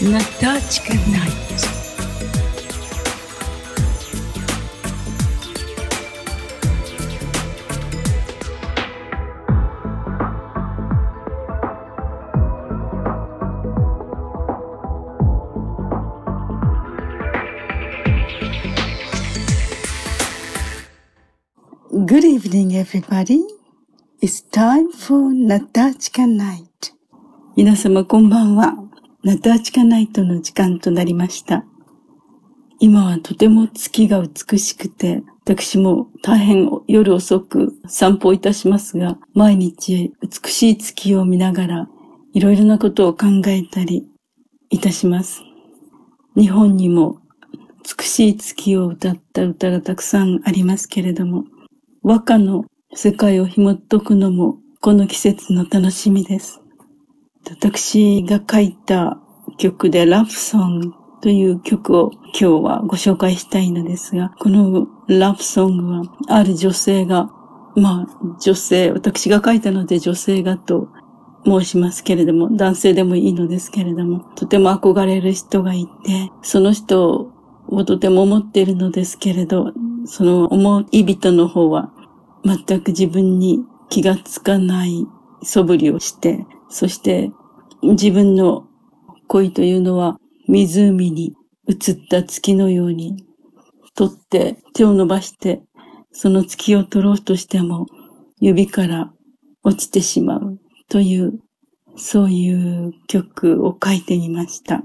Натачка Найт. Good evening, everybody. It's time for Natachka Night. 皆様こんばんは。ナタチカナイトの時間となりました。今はとても月が美しくて、私も大変夜遅く散歩いたしますが、毎日美しい月を見ながら、いろいろなことを考えたりいたします。日本にも美しい月を歌った歌がたくさんありますけれども、和歌の世界を紐解くのもこの季節の楽しみです。私が書いた曲でラブソングという曲を今日はご紹介したいのですが、このラブソングはある女性が、まあ女性、私が書いたので女性がと申しますけれども、男性でもいいのですけれども、とても憧れる人がいて、その人をとても思っているのですけれど、その思い人の方は全く自分に気がつかない素振りをして、そして自分の恋というのは湖に映った月のように、取って手を伸ばしてその月を取ろうとしても指から落ちてしまうという、そういう曲を書いてみました。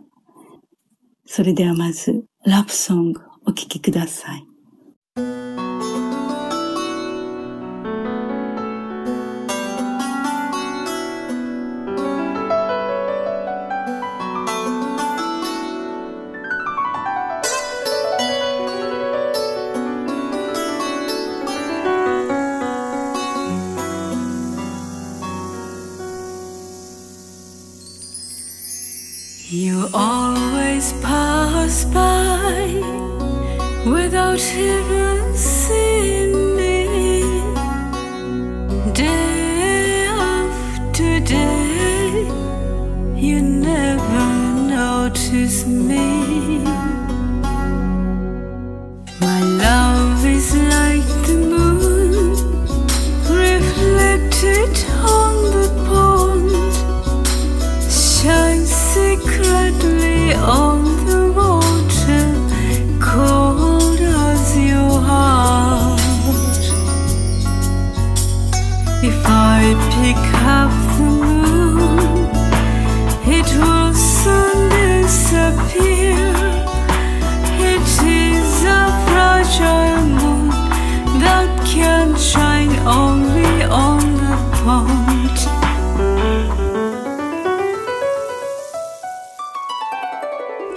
それではまず、ラブソングお聴きください。By without even seeing me. Day after day, you never notice me.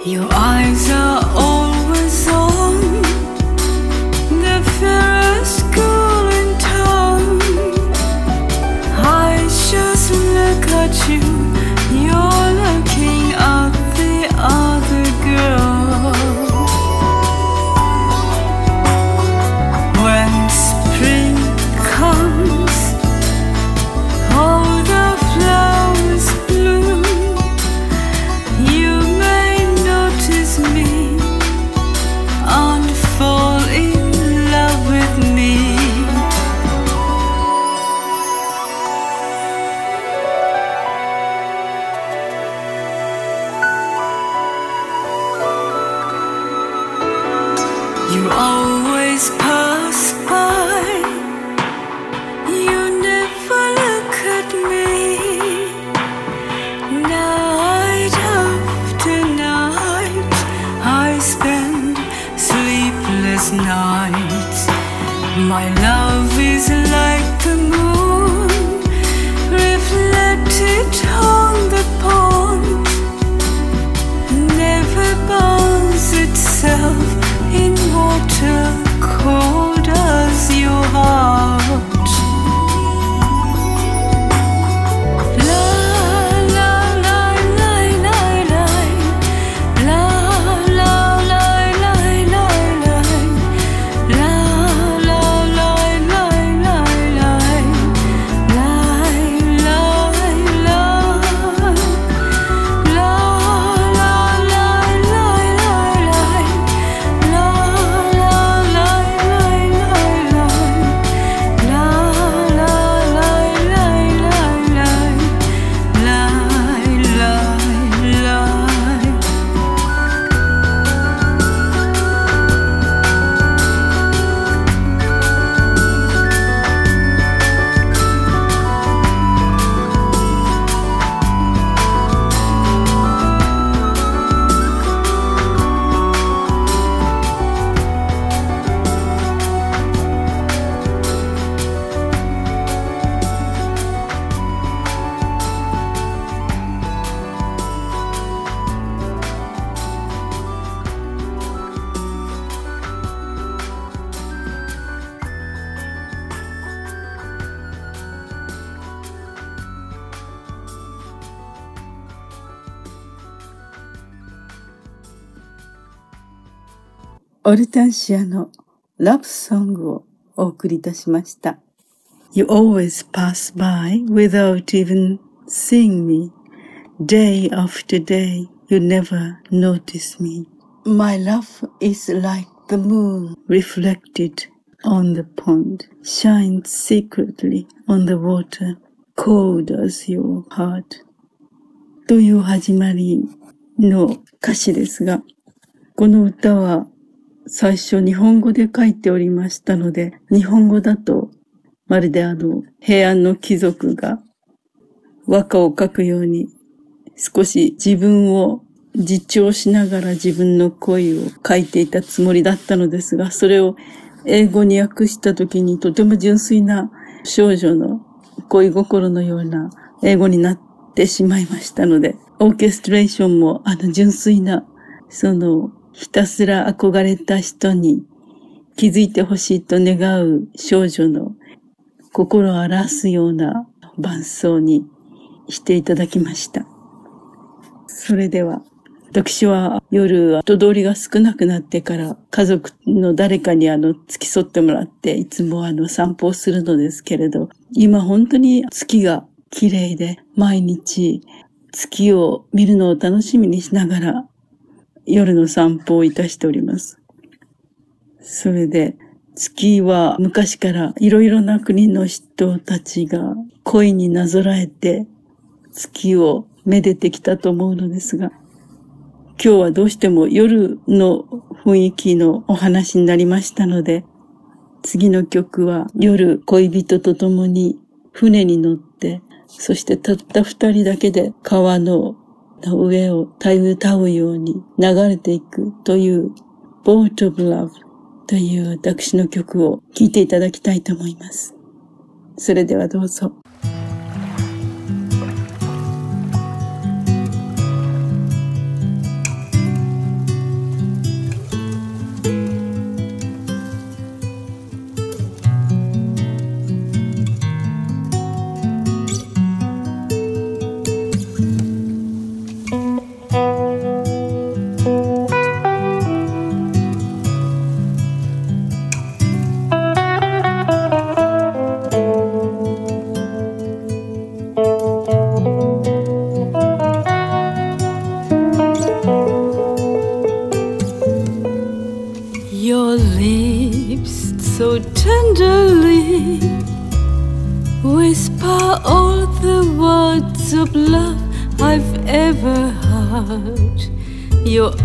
Your eyes are always オルタンシアのラブソングをお送りいたしました。You always pass by without even seeing me. Day after day, you never notice me. My love is like the moon reflected on the pond, shines secretly on the water, cold as your heart. という始まりの歌詞ですが、この歌は 最初日本語で書いておりましたので、日本語だとまるであの平安の貴族が和歌を書くように少し自分を実調しながら自分の恋を書いていたつもりだったのですが、それを英語に訳した時にとても純粋な少女の恋心のような英語になってしまいましたので、オーケストレーションもあの純粋な、そのひたすら憧れた人に気づいてほしいと願う少女の心を表すような伴奏にしていただきました。それでは、私は夜人通りが少なくなってから家族の誰かにあの付き添ってもらっていつもあの散歩をするのですけれど、今本当に月が綺麗で毎日月を見るのを楽しみにしながら夜の散歩をいたしております。それで、月は昔からいろいろな国の人たちが恋になぞらえて月をめでてきたと思うのですが、今日はどうしても夜の雰囲気のお話になりましたので、次の曲は夜恋人と共に船に乗って、そしてたった二人だけで川の上をたゆたうように流れていくという Boat of Love という私の曲を聴いていただきたいと思います。それではどうぞ。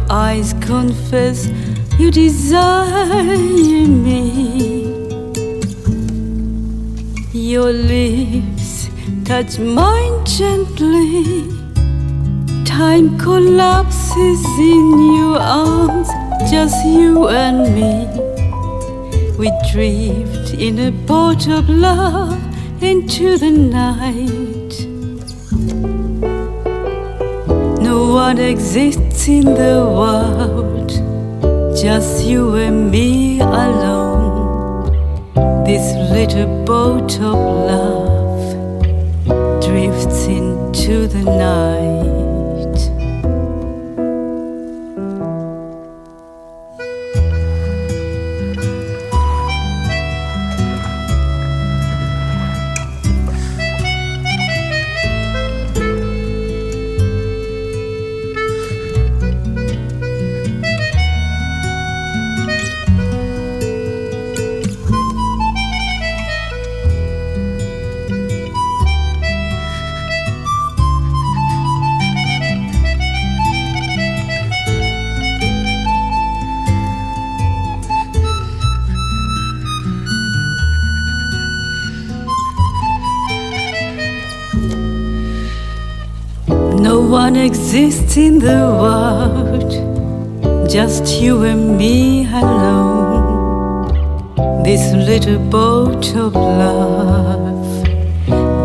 Eyes confess you desire me. Your lips touch mine gently. Time collapses in your arms, just you and me. We drift in a boat of love into the night. No one exists in the world, just you and me alone. This little boat of love drifts into the night. One exists in the world, just you and me alone. This little boat of love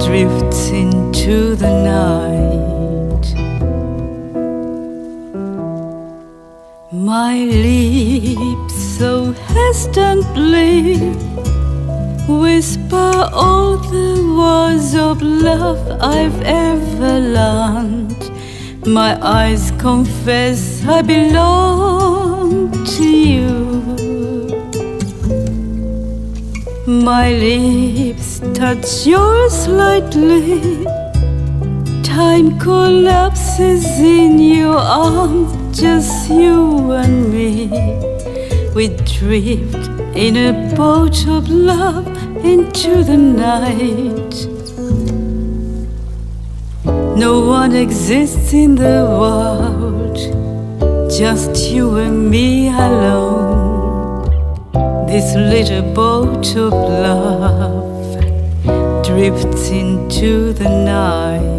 drifts into the night. My lips so hesitantly whisper all the words of love I've ever learned My eyes confess I belong to you. My lips touch yours lightly. Time collapses in your arms, just you and me. We drift in a boat of love into the night. No one exists in the world, just you and me alone. This little boat of love drifts into the night.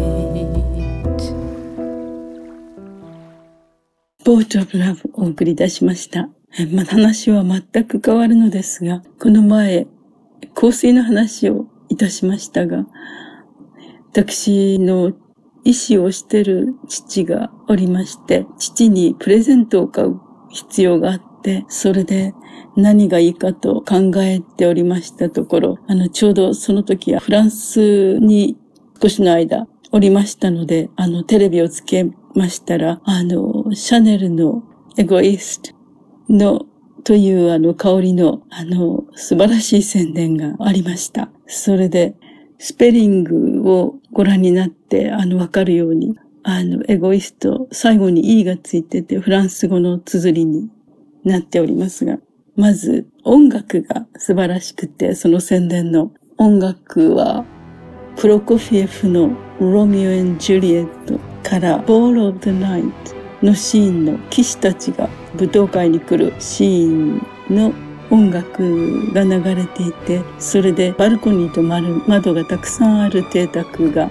ボート・オブ・ラブをお送りいたしました。まあ、話は全く変わるのですが、この前、香水の話をいたしましたが、私の医師をしてる父がおりまして、父にプレゼントを買う必要があって、それで何がいいかと考えておりましたところ、あの、ちょうどその時はフランスに少しの間おりましたので、あの、テレビをつけましたら、あの、シャネルのエゴイストのというあの香りのあの素晴らしい宣伝がありました。それでスペリングをご覧になって、あの、わかるように、あの、エゴイスト、最後に E がついてて、フランス語の綴りになっておりますが、まず、音楽が素晴らしくて、その宣伝の音楽は、プロコフィエフのロミオジュリエットから、ボールオブ・ザ・ナイトのシーンの騎士たちが舞踏会に来るシーンの音楽が流れていて、それでバルコニーと窓がたくさんある邸宅が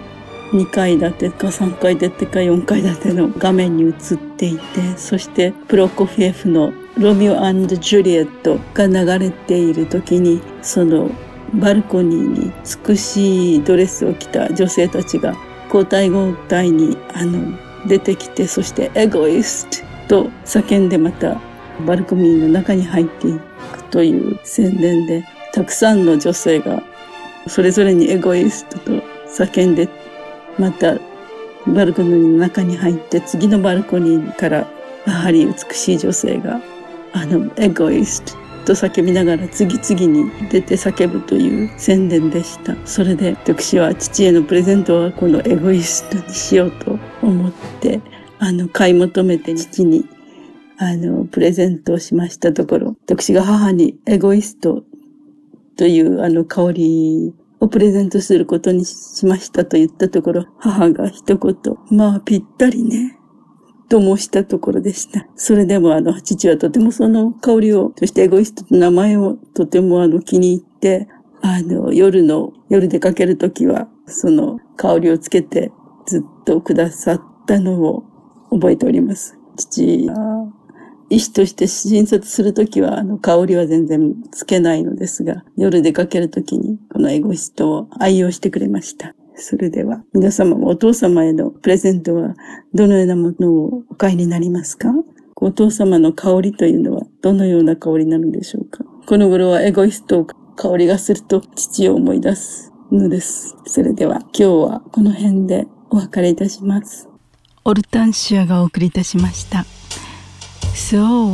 2階建てか3階建てか4階建ての画面に映っていて、そしてプロコフィエフのロミオジュリエットが流れている時に、そのバルコニーに美しいドレスを着た女性たちが交代交代にあの出てきて、そしてエゴイストと叫んでまたバルコニーの中に入っていくという宣伝で、たくさんの女性がそれぞれにエゴイストと叫んで、またバルコニーの中に入って次のバルコニーからやはり美しい女性があのエゴイストと叫びながら次々に出て叫ぶという宣伝でした。それで私は父へのプレゼントはこのエゴイストにしようと思って、あの、買い求めて父にあの、プレゼントをしましたところ、私が母にエゴイストというあの香りをプレゼントすることにしましたと言ったところ、母が一言、まあぴったりね、と申したところでした。それでもあの、父はとてもその香りを、そしてエゴイストと名前をとてもあの気に入って、あの、夜の、夜出かけるときは、その香りをつけてずっとくださったのを覚えております。父医師として診察するときは、あの、香りは全然つけないのですが、夜出かけるときに、このエゴイストを愛用してくれました。それでは、皆様もお父様へのプレゼントは、どのようなものをお買いになりますか？お父様の香りというのは、どのような香りなのでしょうか？この頃はエゴイスト香りがすると、父を思い出すのです。それでは、今日はこの辺でお別れいたします。オルタンシアがお送りいたしました。So,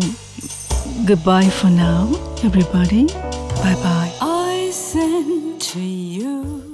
goodbye for now, everybody. Bye bye. I send to you